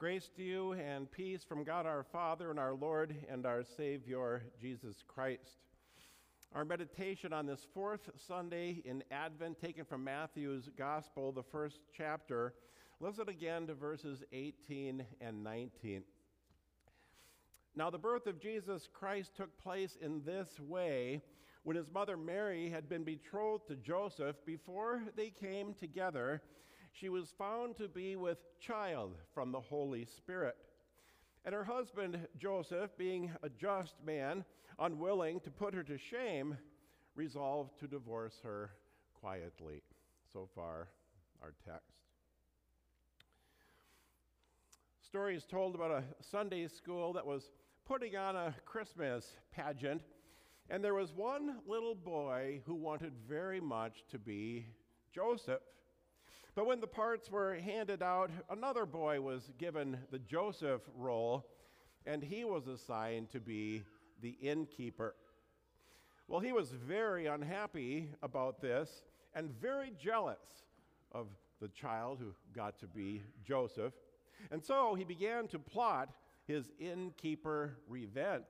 Grace to you and peace from God our Father and our Lord and our Savior, Jesus Christ. Our meditation on this fourth Sunday in Advent, taken from Matthew's Gospel, the first chapter, listen again to verses 18 and 19. Now, the birth of Jesus Christ took place in this way when his mother Mary had been betrothed to Joseph. Before they came together, she was found to be with child from the Holy Spirit. And her husband, Joseph, being a just man, unwilling to put her to shame, resolved to divorce her quietly. So far, our text. Story is told about a Sunday school that was putting on a Christmas pageant, and there was one little boy who wanted very much to be Joseph. But when the parts were handed out, another boy was given the Joseph role, and he was assigned to be the innkeeper. Well, he was very unhappy about this and very jealous of the child who got to be Joseph. And so he began to plot his innkeeper revenge.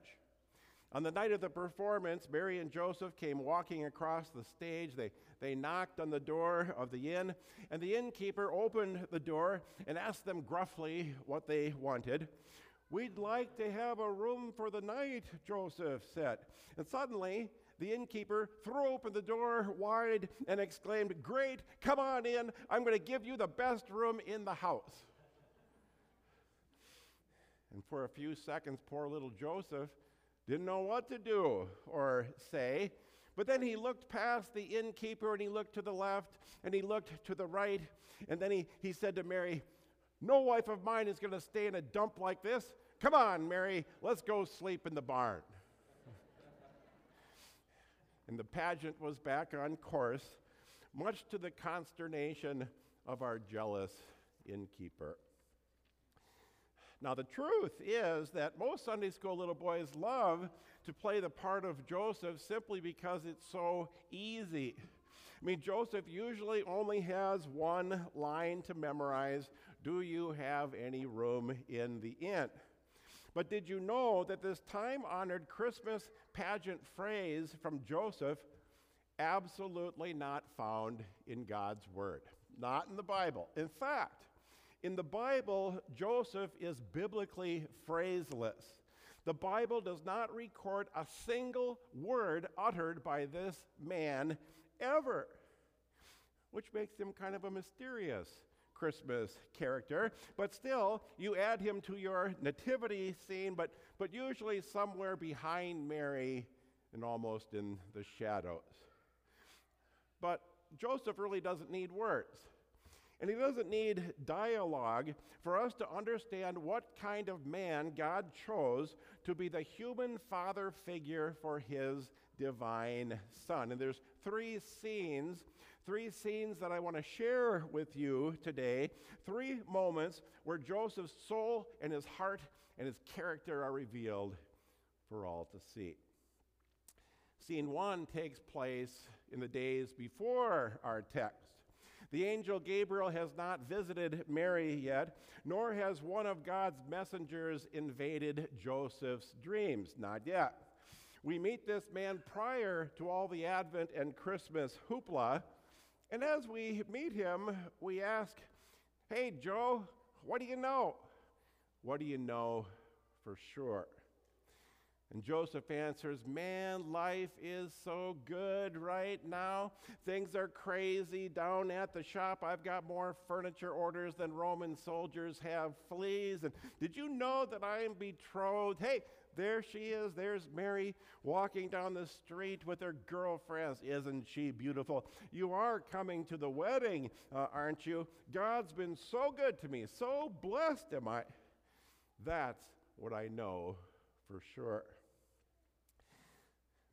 On the night of the performance, Mary and Joseph came walking across the stage. They, they knocked on the door of the inn, and the innkeeper opened the door and asked them gruffly what they wanted. We'd like to have a room for the night, Joseph said. And suddenly, the innkeeper threw open the door wide and exclaimed, Great, come on in. I'm going to give you the best room in the house. And for a few seconds, poor little Joseph didn't know what to do or say. But then he looked past the innkeeper and he looked to the left and he looked to the right. And then he, he said to Mary, No wife of mine is going to stay in a dump like this. Come on, Mary, let's go sleep in the barn. and the pageant was back on course, much to the consternation of our jealous innkeeper. Now, the truth is that most Sunday school little boys love to play the part of Joseph simply because it's so easy. I mean, Joseph usually only has one line to memorize Do you have any room in the inn? But did you know that this time honored Christmas pageant phrase from Joseph absolutely not found in God's Word? Not in the Bible. In fact, in the Bible, Joseph is biblically phraseless. The Bible does not record a single word uttered by this man ever, which makes him kind of a mysterious Christmas character. But still, you add him to your nativity scene, but, but usually somewhere behind Mary and almost in the shadows. But Joseph really doesn't need words. And he doesn't need dialogue for us to understand what kind of man God chose to be the human father figure for his divine son. And there's three scenes, three scenes that I want to share with you today, three moments where Joseph's soul and his heart and his character are revealed for all to see. Scene one takes place in the days before our text. The angel Gabriel has not visited Mary yet, nor has one of God's messengers invaded Joseph's dreams. Not yet. We meet this man prior to all the Advent and Christmas hoopla. And as we meet him, we ask, Hey, Joe, what do you know? What do you know for sure? And Joseph answers, Man, life is so good right now. Things are crazy down at the shop. I've got more furniture orders than Roman soldiers have fleas. And did you know that I am betrothed? Hey, there she is. There's Mary walking down the street with her girlfriends. Isn't she beautiful? You are coming to the wedding, uh, aren't you? God's been so good to me. So blessed am I. That's what I know for sure.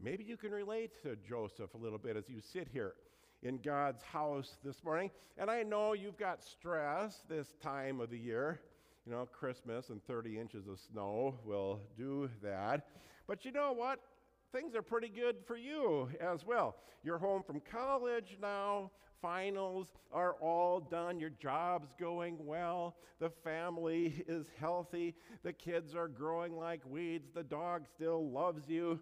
Maybe you can relate to Joseph a little bit as you sit here in God's house this morning. And I know you've got stress this time of the year. You know, Christmas and 30 inches of snow will do that. But you know what? things are pretty good for you as well. You're home from college now, finals are all done, your job's going well, the family is healthy, the kids are growing like weeds, the dog still loves you.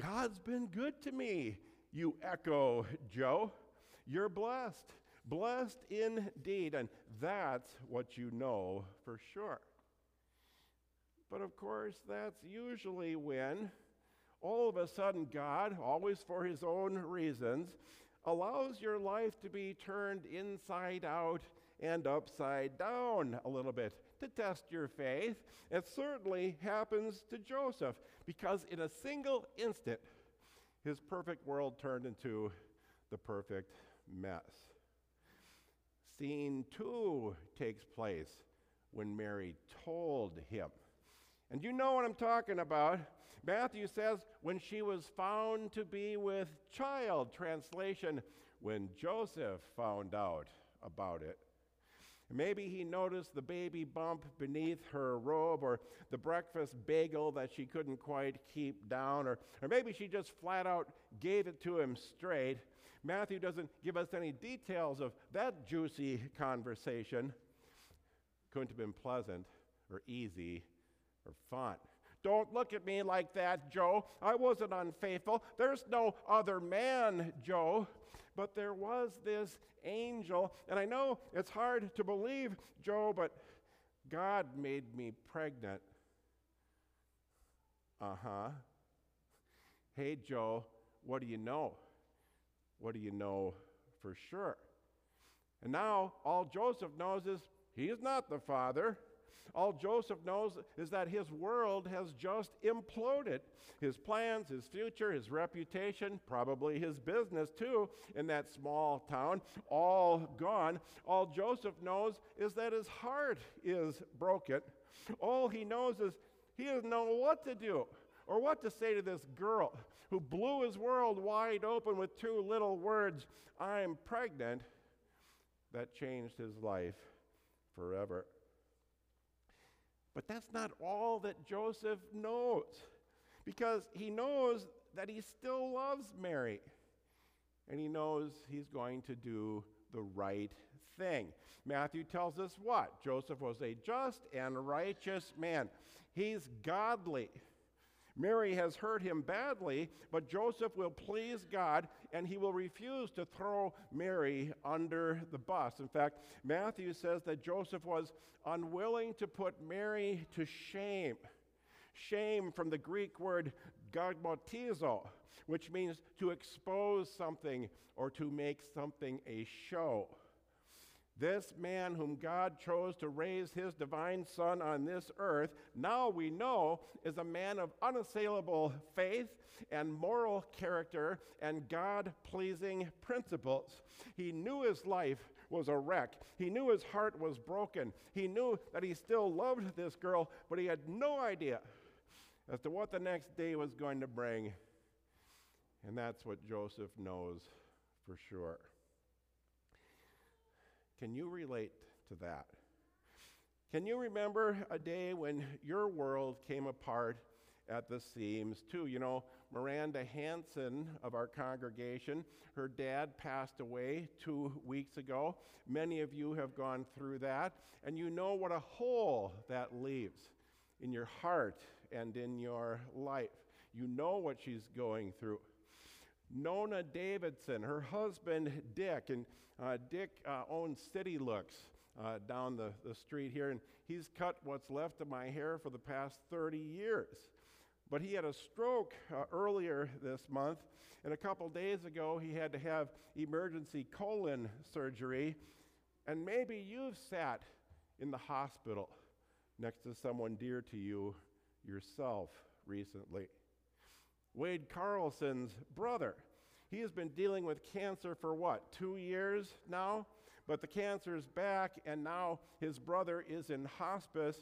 God's been good to me, you echo, Joe. You're blessed, blessed indeed, and that's what you know for sure. But of course, that's usually when all of a sudden God, always for his own reasons, allows your life to be turned inside out and upside down a little bit to test your faith. It certainly happens to Joseph because in a single instant, his perfect world turned into the perfect mess. Scene two takes place when Mary told him. And you know what I'm talking about. Matthew says, when she was found to be with child, translation, when Joseph found out about it. Maybe he noticed the baby bump beneath her robe or the breakfast bagel that she couldn't quite keep down, or, or maybe she just flat out gave it to him straight. Matthew doesn't give us any details of that juicy conversation. Couldn't have been pleasant or easy or fun. Don't look at me like that, Joe. I wasn't unfaithful. There's no other man, Joe. But there was this angel. And I know it's hard to believe, Joe, but God made me pregnant. Uh huh. Hey, Joe, what do you know? What do you know for sure? And now all Joseph knows is he's not the father. All Joseph knows is that his world has just imploded. His plans, his future, his reputation, probably his business too, in that small town, all gone. All Joseph knows is that his heart is broken. All he knows is he doesn't know what to do or what to say to this girl who blew his world wide open with two little words I'm pregnant. That changed his life forever. But that's not all that Joseph knows, because he knows that he still loves Mary, and he knows he's going to do the right thing. Matthew tells us what? Joseph was a just and righteous man. He's godly. Mary has hurt him badly, but Joseph will please God and he will refuse to throw Mary under the bus. In fact, Matthew says that Joseph was unwilling to put Mary to shame. Shame from the Greek word deigmatizo, which means to expose something or to make something a show. This man, whom God chose to raise his divine son on this earth, now we know is a man of unassailable faith and moral character and God pleasing principles. He knew his life was a wreck. He knew his heart was broken. He knew that he still loved this girl, but he had no idea as to what the next day was going to bring. And that's what Joseph knows for sure. Can you relate to that? Can you remember a day when your world came apart at the seams, too? You know, Miranda Hanson of our congregation, her dad passed away two weeks ago. Many of you have gone through that, and you know what a hole that leaves in your heart and in your life. You know what she's going through. Nona Davidson, her husband Dick, and uh, Dick uh, owns City Looks uh, down the, the street here, and he's cut what's left of my hair for the past 30 years. But he had a stroke uh, earlier this month, and a couple days ago he had to have emergency colon surgery. And maybe you've sat in the hospital next to someone dear to you yourself recently. Wade Carlson's brother he has been dealing with cancer for what, two years now? But the cancer is back, and now his brother is in hospice.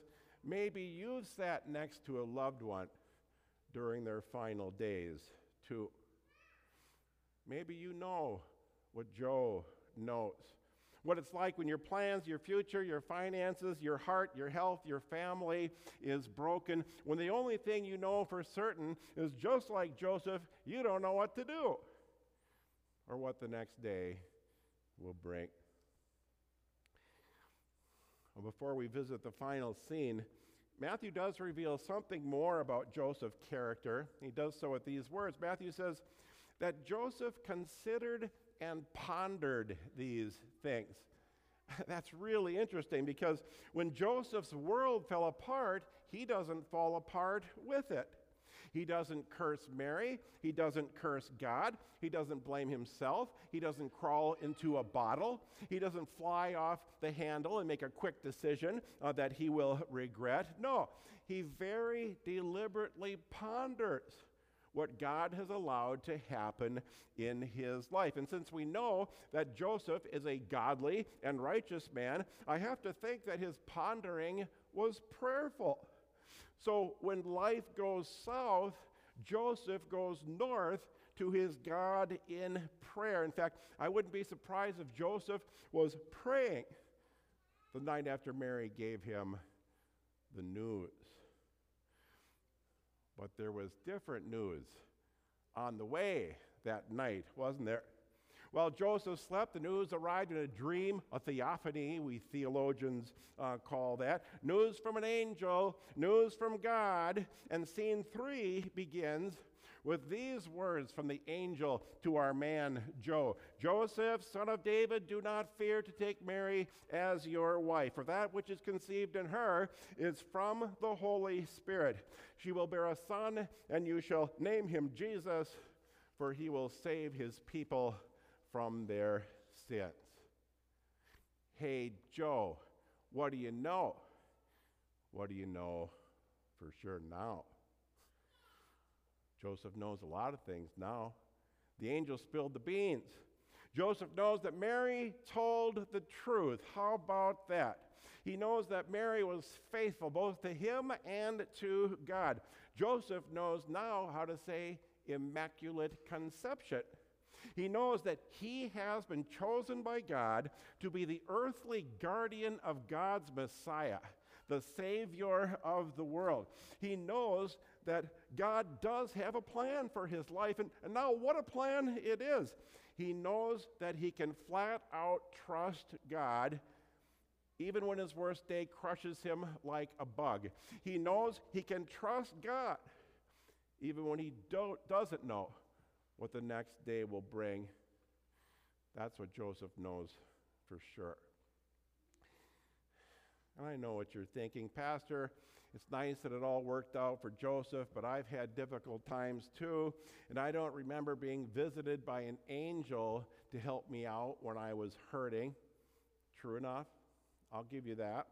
Maybe you've sat next to a loved one during their final days, too. Maybe you know what Joe knows. What it's like when your plans, your future, your finances, your heart, your health, your family is broken, when the only thing you know for certain is just like Joseph, you don't know what to do or what the next day will bring. Well, before we visit the final scene, Matthew does reveal something more about Joseph's character. He does so with these words. Matthew says that Joseph considered and pondered these things. That's really interesting because when Joseph's world fell apart, he doesn't fall apart with it. He doesn't curse Mary. He doesn't curse God. He doesn't blame himself. He doesn't crawl into a bottle. He doesn't fly off the handle and make a quick decision uh, that he will regret. No, he very deliberately ponders what God has allowed to happen in his life. And since we know that Joseph is a godly and righteous man, I have to think that his pondering was prayerful. So when life goes south, Joseph goes north to his God in prayer. In fact, I wouldn't be surprised if Joseph was praying the night after Mary gave him the news. But there was different news on the way that night, wasn't there? While Joseph slept, the news arrived in a dream, a theophany, we theologians uh, call that. News from an angel, news from God. And scene three begins with these words from the angel to our man Joe Joseph, son of David, do not fear to take Mary as your wife, for that which is conceived in her is from the Holy Spirit. She will bear a son, and you shall name him Jesus, for he will save his people from their sins. Hey, Joe, what do you know? What do you know for sure now? Joseph knows a lot of things now. The angel spilled the beans. Joseph knows that Mary told the truth. How about that? He knows that Mary was faithful both to him and to God. Joseph knows now how to say immaculate conception. He knows that he has been chosen by God to be the earthly guardian of God's Messiah, the Savior of the world. He knows that God does have a plan for his life, and, and now what a plan it is. He knows that he can flat out trust God even when his worst day crushes him like a bug. He knows he can trust God even when he doesn't know what the next day will bring. That's what Joseph knows for sure. And I know what you're thinking, Pastor. It's nice that it all worked out for Joseph, but I've had difficult times too, and I don't remember being visited by an angel to help me out when I was hurting. True enough, I'll give you that.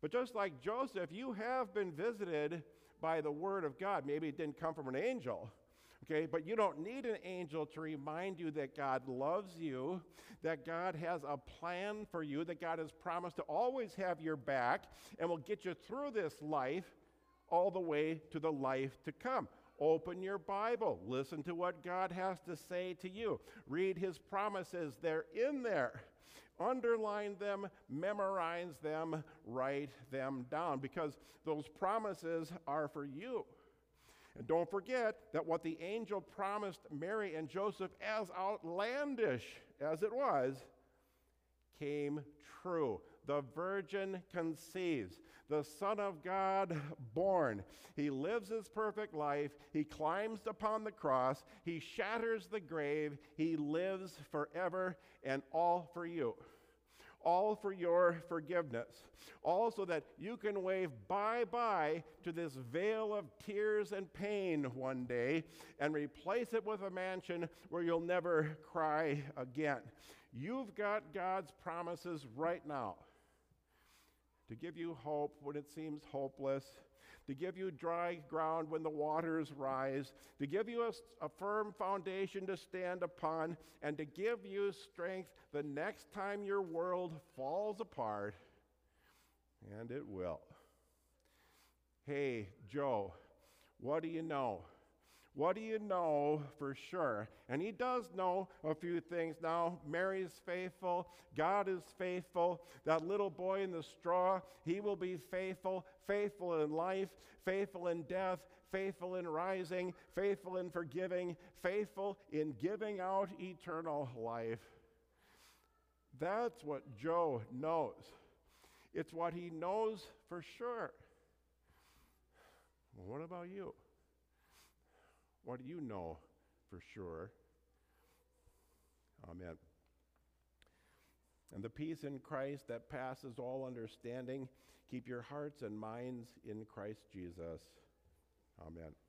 But just like Joseph, you have been visited by the Word of God. Maybe it didn't come from an angel, Okay, but you don't need an angel to remind you that God loves you, that God has a plan for you, that God has promised to always have your back and will get you through this life all the way to the life to come. Open your Bible, listen to what God has to say to you, read his promises, they're in there. Underline them, memorize them, write them down because those promises are for you. And don't forget that what the angel promised Mary and Joseph, as outlandish as it was, came true. The virgin conceives, the Son of God born. He lives his perfect life. He climbs upon the cross. He shatters the grave. He lives forever and all for you all for your forgiveness. All so that you can wave bye bye to this vale of tears and pain one day and replace it with a mansion where you'll never cry again. You've got God's promises right now to give you hope when it seems hopeless to give you dry ground when the waters rise, to give you a, a, firm foundation to stand upon, and to give you strength the next time your world falls apart. And it will. Hey, Joe, what do you know? What do you know for sure? And he does know a few things now. Mary's faithful. God is faithful. That little boy in the straw, he will be faithful. Faithful in life, faithful in death, faithful in rising, faithful in forgiving, faithful in giving out eternal life. That's what Joe knows. It's what he knows for sure. Well, what about you? What do you know for sure? Amen. And the peace in Christ that passes all understanding, keep your hearts and minds in Christ Jesus. Amen.